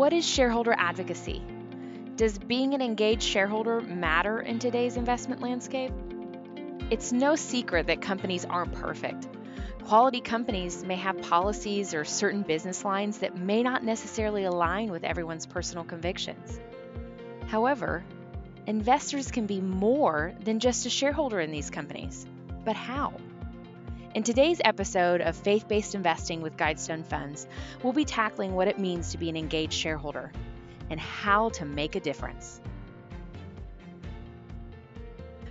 what is shareholder advocacy? Does being an engaged shareholder matter in today's investment landscape? It's no secret that companies aren't perfect. Quality companies may have policies or certain business lines that may not necessarily align with everyone's personal convictions. However, investors can be more than just a shareholder in these companies. But how? In today's episode of Faith Based Investing with Guidestone Funds, we'll be tackling what it means to be an engaged shareholder and how to make a difference.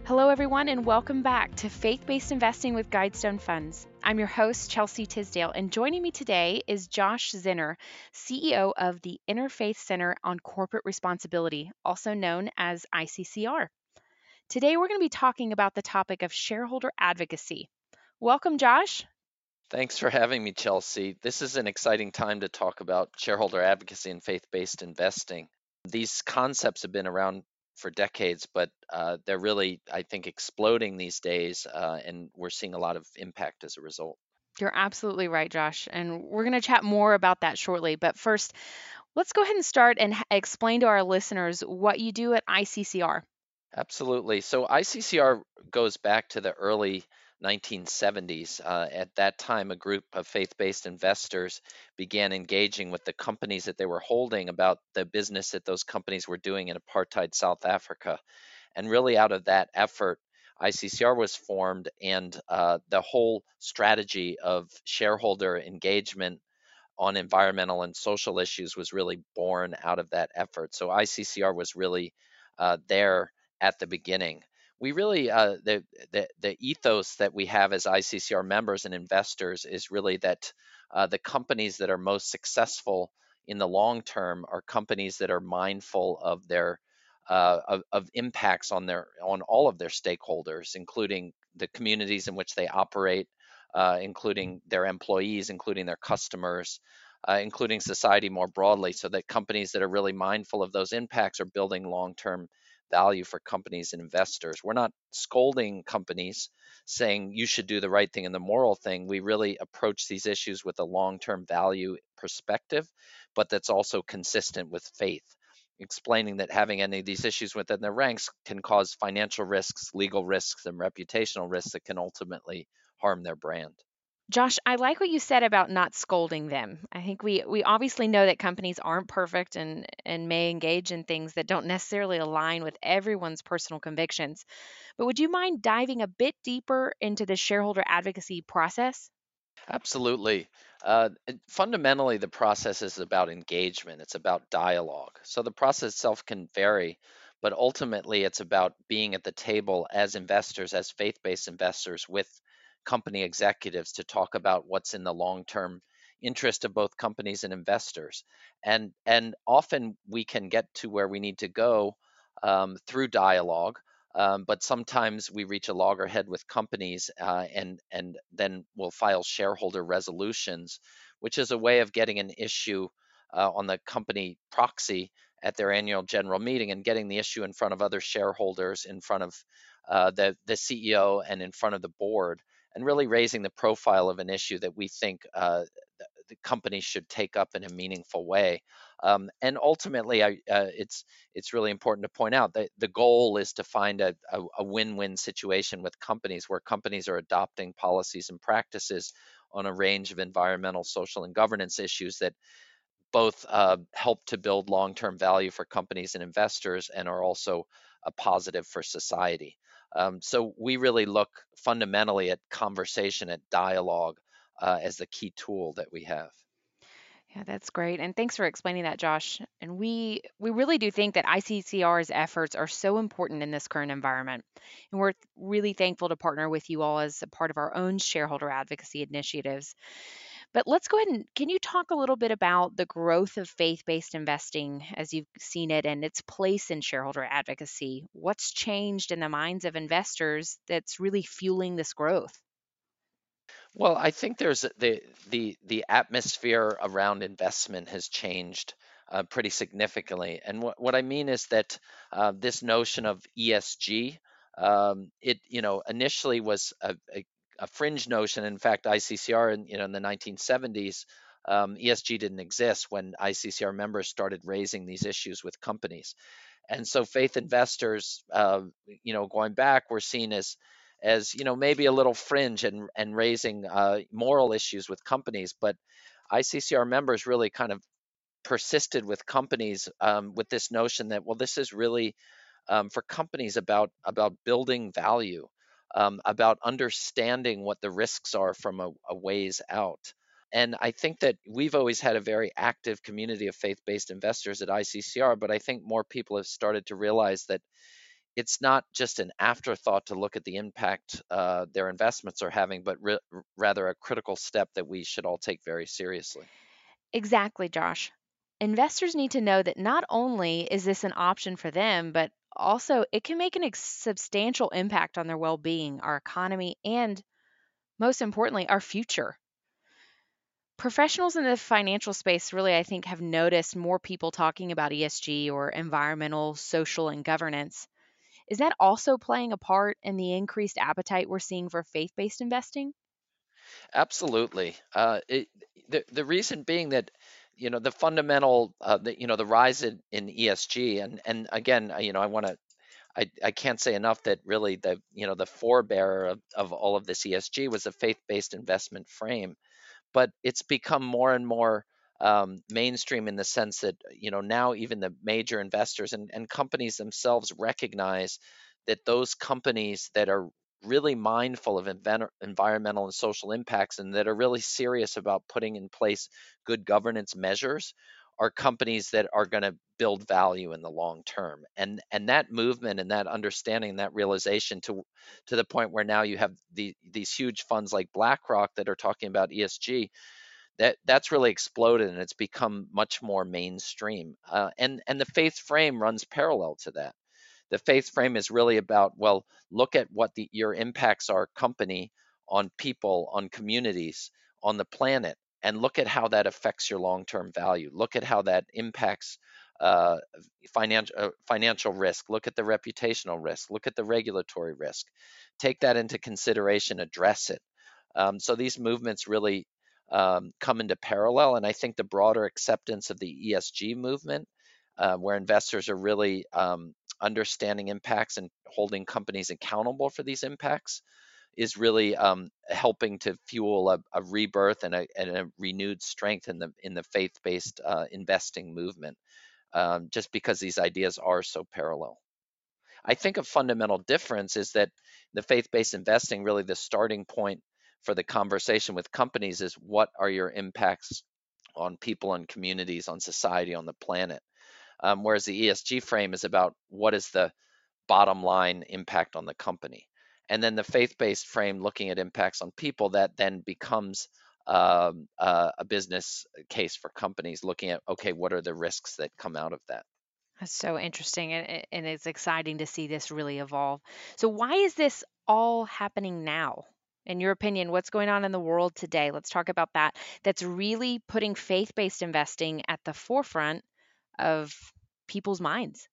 Hello, everyone, and welcome back to Faith Based Investing with Guidestone Funds. I'm your host, Chelsea Tisdale, and joining me today is Josh Zinner, CEO of the Interfaith Center on Corporate Responsibility, also known as ICCR. Today, we're going to be talking about the topic of shareholder advocacy. Welcome, Josh. Thanks for having me, Chelsea. This is an exciting time to talk about shareholder advocacy and faith based investing. These concepts have been around for decades, but uh, they're really, I think, exploding these days, uh, and we're seeing a lot of impact as a result. You're absolutely right, Josh. And we're going to chat more about that shortly. But first, let's go ahead and start and explain to our listeners what you do at ICCR. Absolutely. So, ICCR goes back to the early 1970s. Uh, at that time, a group of faith based investors began engaging with the companies that they were holding about the business that those companies were doing in apartheid South Africa. And really, out of that effort, ICCR was formed, and uh, the whole strategy of shareholder engagement on environmental and social issues was really born out of that effort. So, ICCR was really uh, there at the beginning we really uh, the, the, the ethos that we have as ICCR members and investors is really that uh, the companies that are most successful in the long term are companies that are mindful of their uh, of, of, impacts on their on all of their stakeholders, including the communities in which they operate, uh, including their employees, including their customers. Uh, including society more broadly, so that companies that are really mindful of those impacts are building long term value for companies and investors. We're not scolding companies saying you should do the right thing and the moral thing. We really approach these issues with a long term value perspective, but that's also consistent with faith. Explaining that having any of these issues within their ranks can cause financial risks, legal risks, and reputational risks that can ultimately harm their brand. Josh, I like what you said about not scolding them. I think we we obviously know that companies aren't perfect and and may engage in things that don't necessarily align with everyone's personal convictions. But would you mind diving a bit deeper into the shareholder advocacy process? Absolutely. Uh, fundamentally, the process is about engagement. It's about dialogue. So the process itself can vary, but ultimately, it's about being at the table as investors, as faith-based investors, with company executives to talk about what's in the long term interest of both companies and investors. And, and often we can get to where we need to go um, through dialogue. Um, but sometimes we reach a loggerhead with companies uh, and and then we'll file shareholder resolutions, which is a way of getting an issue uh, on the company proxy at their annual general meeting and getting the issue in front of other shareholders, in front of uh, the the CEO, and in front of the board and really raising the profile of an issue that we think uh, the company should take up in a meaningful way. Um, and ultimately, I, uh, it's it's really important to point out that the goal is to find a, a, a, win-win situation with companies where companies are adopting policies and practices on a range of environmental, social, and governance issues that both uh, help to build long-term value for companies and investors and are also a positive for society. Um, so we really look fundamentally at conversation, at dialogue uh, as the key tool that we have. Yeah, that's great. And thanks for explaining that, Josh. And we we really do think that ICCR's efforts are so important in this current environment. And we're really thankful to partner with you all as a part of our own shareholder advocacy initiatives. But let's go ahead and can you talk a little bit about the growth of faith based investing as you've seen it and its place in shareholder advocacy? What's changed in the minds of investors that's really fueling this growth? Well, I think there's the the the atmosphere around investment has changed uh, pretty significantly, and what what I mean is that uh, this notion of ESG, um, it you know initially was a, a, a fringe notion. In fact, ICCR in you know in the 1970s Um, ESG didn't exist when ICCR members started raising these issues with companies. And so faith investors, uh, you know, going back, were seen as as you know maybe a little fringe and and raising uh, moral issues with companies, but ICCR members really kind of persisted with companies um, with this notion that well, this is really um, for companies about about building value, um, about understanding what the risks are from a, a ways out. And I think that we've always had a very active community of faith-based investors at ICCR, but I think more people have started to realize that it's not just an afterthought to look at the impact uh, their investments are having, but re- rather a critical step that we should all take very seriously. Exactly, Josh. Investors need to know that not only is this an option for them, but also it can make a ex- substantial impact on their well being, our economy, and most importantly, our future. Professionals in the financial space really, I think, have noticed more people talking about ESG or environmental, social, and governance. Is that also playing a part in the increased appetite we're seeing for faith based investing? Absolutely. Uh, it, the the reason being that you know the fundamental uh, the, you know the rise in, in ESG and and again you know I want to I, I can't say enough that really the you know the forebearer of, of all of this ESG was a faith-based investment frame but it's become more and more um, mainstream in the sense that you know now even the major investors and, and companies themselves recognize that those companies that are really mindful of environmental and social impacts and that are really serious about putting in place good governance measures are companies that are going to build value in the long term. And and that movement and that understanding and that realization to to the point where now you have the, these huge funds like BlackRock that are talking about ESG that that's really exploded and it's become much more mainstream. Uh, and and the faith frame runs parallel to that the faith frame is really about well look at what the, your impacts are company on people on communities on the planet and look at how that affects your long-term value. Look at how that impacts uh, financial uh, financial risk. Look at the reputational risk. Look at the regulatory risk. Take that into consideration address it. Um, so these movements really um, come into parallel and i think the broader acceptance of the esg movement uh, where investors are really um, understanding impacts and holding companies accountable for these impacts is really um, helping to fuel a, a rebirth and a, and a, renewed strength in the in the faith-based uh, investing movement. Um, just because these ideas are so parallel. I think a fundamental difference is that the faith-based investing really the starting point for the conversation with companies is what are your impacts on people and communities, on society, on the planet. Um, whereas the ESG frame is about what is the bottom line impact on the company. And then the faith based frame looking at impacts on people that then becomes um, uh, a business case for companies looking at, okay, what are the risks that come out of that? That's so interesting, and, and it's exciting to see this really evolve. So, why is this all happening now? In your opinion, what's going on in the world today? Let's talk about that. That's really putting faith based investing at the forefront of people's minds?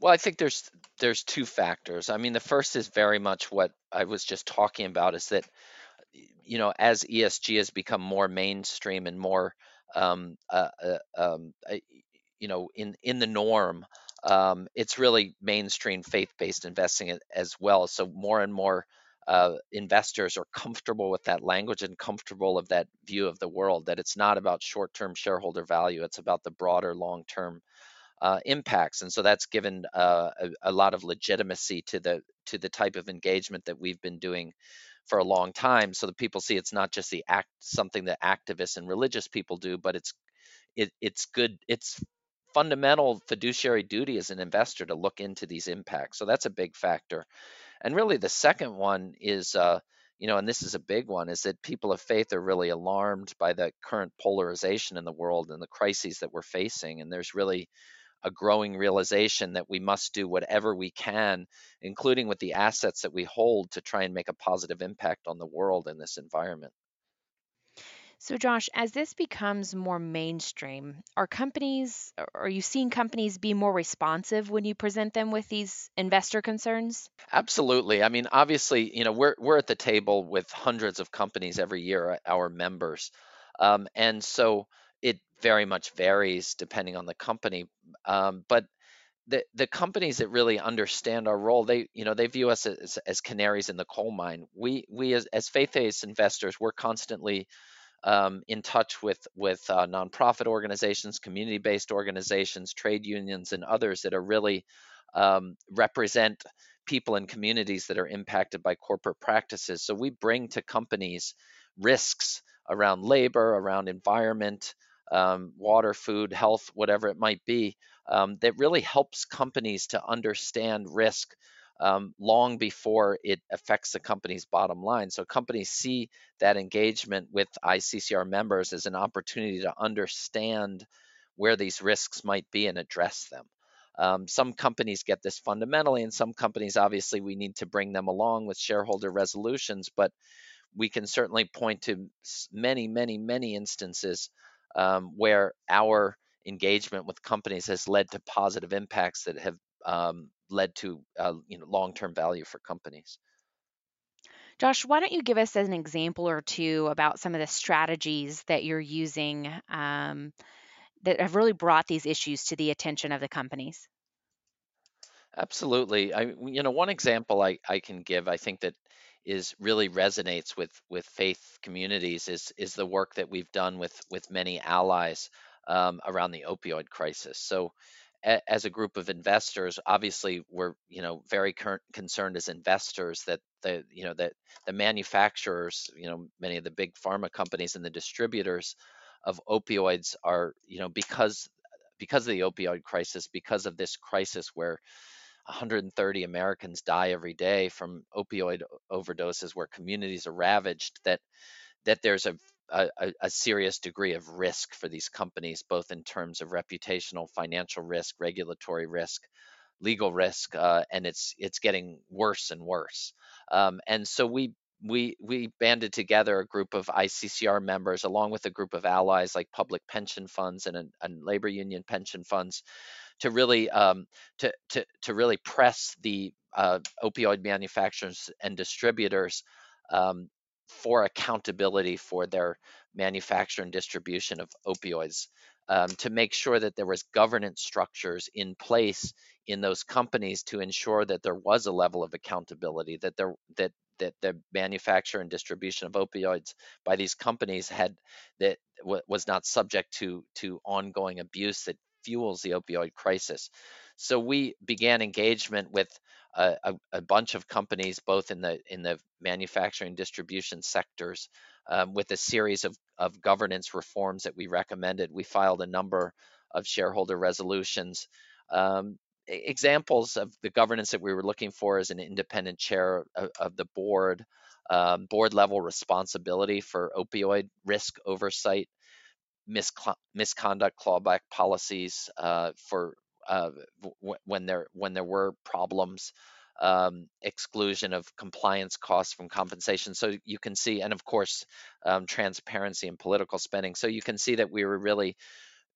Well, I think there's there's two factors. I mean, the first is very much what I was just talking about is that you know, as ESG has become more mainstream and more um, uh, uh, um, you know, in in the norm, um, it's really mainstream faith-based investing as well. So more and more uh, investors are comfortable with that language and comfortable of that view of the world. That it's not about short-term shareholder value; it's about the broader long-term uh, impacts, and so that's given uh, a, a, lot of legitimacy to the to the type of engagement that we've been doing for a long time. So that people see it's not just the act something that activists and religious people do, but it's it, it's good. It's fundamental fiduciary duty as an investor to look into these impacts. So that's a big factor. And really, the second one is. Uh, you know, and this is a big one, is that people of faith are really alarmed by the current polarization in the world and the crises that we're facing. And there's really a growing realization that we must do whatever we can, including with the assets that we hold, to try and make a positive impact on the world in this environment. So, Josh, as this becomes more mainstream, are companies, are you seeing companies be more responsive when you present them with these investor concerns? Absolutely. I mean, obviously, you know, we're we're at the table with hundreds of companies every year, our members, Um, and so very much varies depending on the company. Um, but the the companies that really understand our role, they you know they view us as, as canaries in the coal mine. We we as, as faith-based investors, we're constantly um, in touch with with uh, nonprofit organizations, community-based organizations, trade unions, and others that are really um, represent people and communities that are impacted by corporate practices. So we bring to companies risks around labor, around environment, um, water, food, health, whatever it might be, um, that really helps companies to understand risk um, long before it affects the company's bottom line. So companies see that engagement with ICCR members as an opportunity to understand where these risks might be and address them. Um, some companies get this fundamentally, and some companies, obviously, we need to bring them along with shareholder resolutions. But we can certainly point to many, many, many instances um, where our engagement with companies has led to positive impacts that have um, led to uh, you know long-term value for companies. Josh, why don't you give us an example or two about some of the strategies that you're using um, that have really brought these issues to the attention of the companies? Absolutely. I, you know, one example I, I can give, I think that is really resonates with with faith communities is is the work that we've done with with many allies um, around the opioid crisis. So, a, as a group of investors, obviously we're you know very cur- concerned as investors that the you know that the manufacturers, you know, many of the big pharma companies and the distributors of opioids are you know because because of the opioid crisis, because of this crisis where 130 Americans die every day from opioid overdoses where communities are ravaged that that there's a, a, a serious degree of risk for these companies both in terms of reputational financial risk regulatory risk legal risk uh, and it's it's getting worse and worse. Um, and so we we we banded together a group of ICCR members along with a group of allies like public pension funds and, and labor union pension funds to really um, to, to to really press the uh, opioid manufacturers and distributors um, for accountability for their manufacture and distribution of opioids um, to make sure that there was governance structures in place in those companies to ensure that there was a level of accountability that there that that the manufacture and distribution of opioids by these companies had that w- was not subject to to ongoing abuse that fuels the opioid crisis. So we began engagement with a, a, bunch of companies, both in the in the manufacturing distribution sectors, um, with a series of, of governance reforms that we recommended. We filed a number of shareholder resolutions. Um, examples of the governance that we were looking for is an independent chair of, of the board, um, board level responsibility for opioid risk oversight, misconduct clawback policies uh, for uh, w- when there when there were problems, um, exclusion of compliance costs from compensation. So you can see, and of course, um, transparency and political spending. So you can see that we were really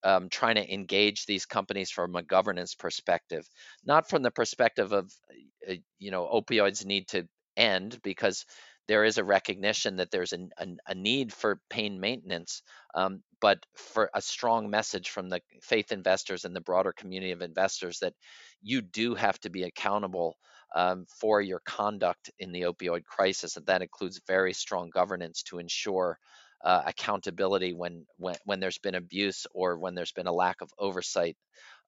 um, trying to engage these companies from a governance perspective, not from the perspective of, uh, you know, opioids need to end because there is a recognition that there's a, a, a need for pain maintenance, um, but for a strong message from the faith investors and the broader community of investors that you do have to be accountable um, for your conduct in the opioid crisis, and that includes very strong governance to ensure uh, accountability when, when when there's been abuse or when there's been a lack of oversight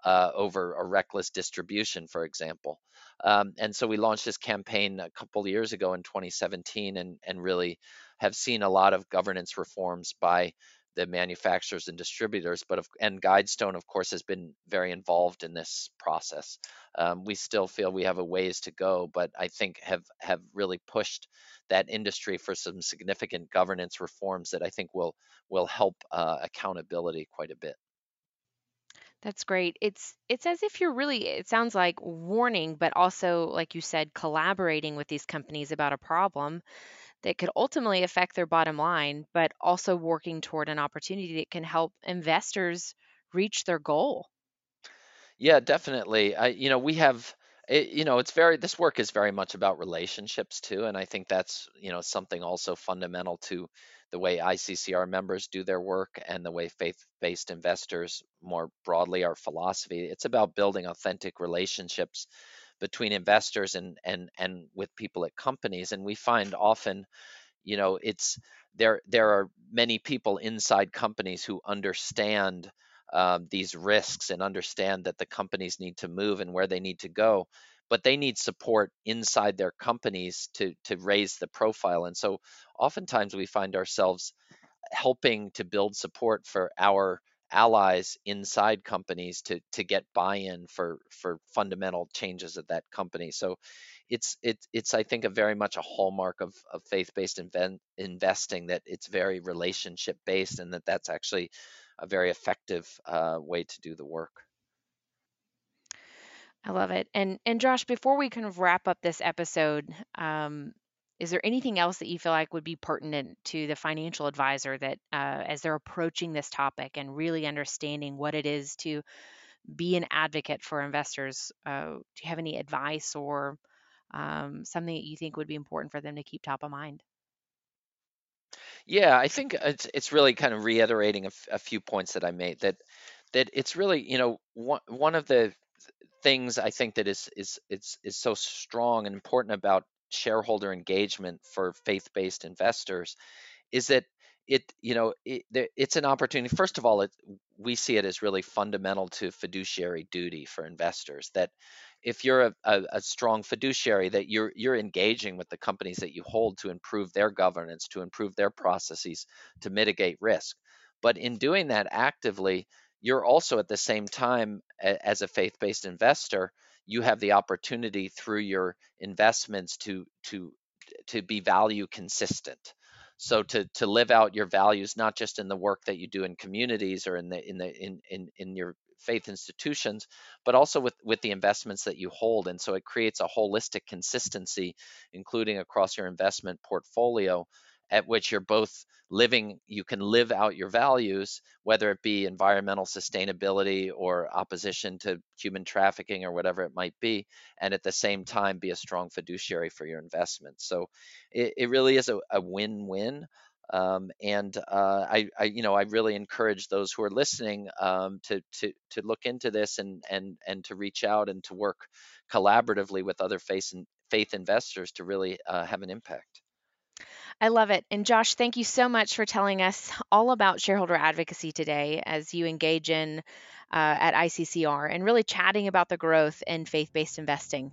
uh, over a reckless distribution, for example. Um, and so we launched this campaign a couple years ago in 2017, and and really have seen a lot of governance reforms by the manufacturers and distributors, but of, and Guidestone, of course, has been very involved in this process. Um, we still feel we have a ways to go, but I think have have really pushed that industry for some significant governance reforms that I think will will help uh, accountability quite a bit. That's great. It's it's as if you're really it sounds like warning, but also like you said, collaborating with these companies about a problem that could ultimately affect their bottom line, but also working toward an opportunity that can help investors reach their goal. Yeah, definitely. I, you know, we have, it, you know, it's very, this work is very much about relationships too. And I think that's, you know, something also fundamental to the way ICCR members do their work and the way faith-based investors more broadly our philosophy. It's about building authentic relationships between investors and and and with people at companies and we find often you know it's there there are many people inside companies who understand um, these risks and understand that the companies need to move and where they need to go but they need support inside their companies to to raise the profile and so oftentimes we find ourselves helping to build support for our allies inside companies to to get buy-in for for fundamental changes at that company so it's it's it's i think a very much a hallmark of, of faith-based investing that it's very relationship based and that that's actually a very effective uh, way to do the work I love it. And and Josh, before we kind of wrap up this episode, um, is there anything else that you feel like would be pertinent to the financial advisor that uh, as they're approaching this topic and really understanding what it is to be an advocate for investors? Uh, do you have any advice or um, something that you think would be important for them to keep top of mind? Yeah, I think it's it's really kind of reiterating a, f- a few points that I made that that it's really you know one one of the things I think that is is is is so strong and important about shareholder engagement for faith-based investors is that it you know it, it's an opportunity first of all it, we see it as really fundamental to fiduciary duty for investors that if you're a, a, a, strong fiduciary that you're you're engaging with the companies that you hold to improve their governance to improve their processes to mitigate risk. But in doing that actively you're also at the same time as a faith-based investor you have the opportunity through your investments to to to be value consistent. So to to live out your values not just in the work that you do in communities or in the in the in in, in your faith institutions but also with with the investments that you hold. And so it creates a holistic consistency including across your investment portfolio at which you're both living you can live out your values whether it be environmental sustainability or opposition to human trafficking or whatever it might be and at the same time be a strong fiduciary for your investments so it, it really is a, a win-win um, and uh, I, I, you know, I really encourage those who are listening um, to to to look into this and and and to reach out and to work collaboratively with other faith faith investors to really uh, have an impact. I love it. And Josh, thank you so much for telling us all about shareholder advocacy today as you engage in uh, at ICCR and really chatting about the growth in faith based investing.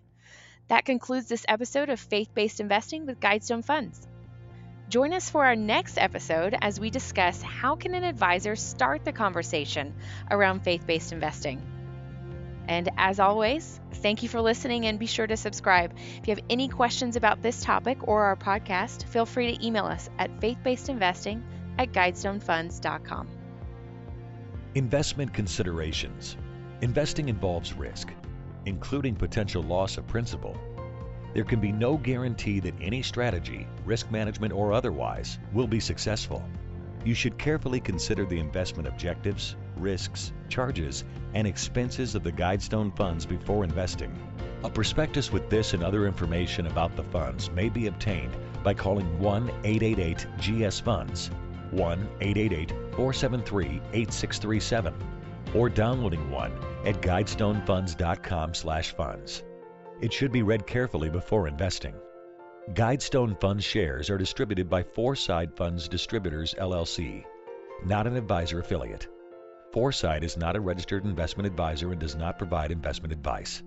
That concludes this episode of Faith Based Investing with Guidestone Funds. Join us for our next episode as we discuss how can an advisor start the conversation around faith-based investing. And as always, thank you for listening and be sure to subscribe. If you have any questions about this topic or our podcast, feel free to email us at faithbasedinvesting at guidestonefunds.com. Investment considerations. Investing involves risk, including potential loss of principal. There can be no guarantee that any strategy, risk management or otherwise, will be successful. You should carefully consider the investment objectives, risks, charges, and expenses of the Guidestone funds before investing. A prospectus with this and other information about the funds may be obtained by calling 1 888 GS Funds, 1 888 473 8637, or downloading one at guidestonefunds.com/funds. It should be read carefully before investing. Guidestone Fund shares are distributed by Foreside Funds Distributors LLC, not an advisor affiliate. Foreside is not a registered investment advisor and does not provide investment advice.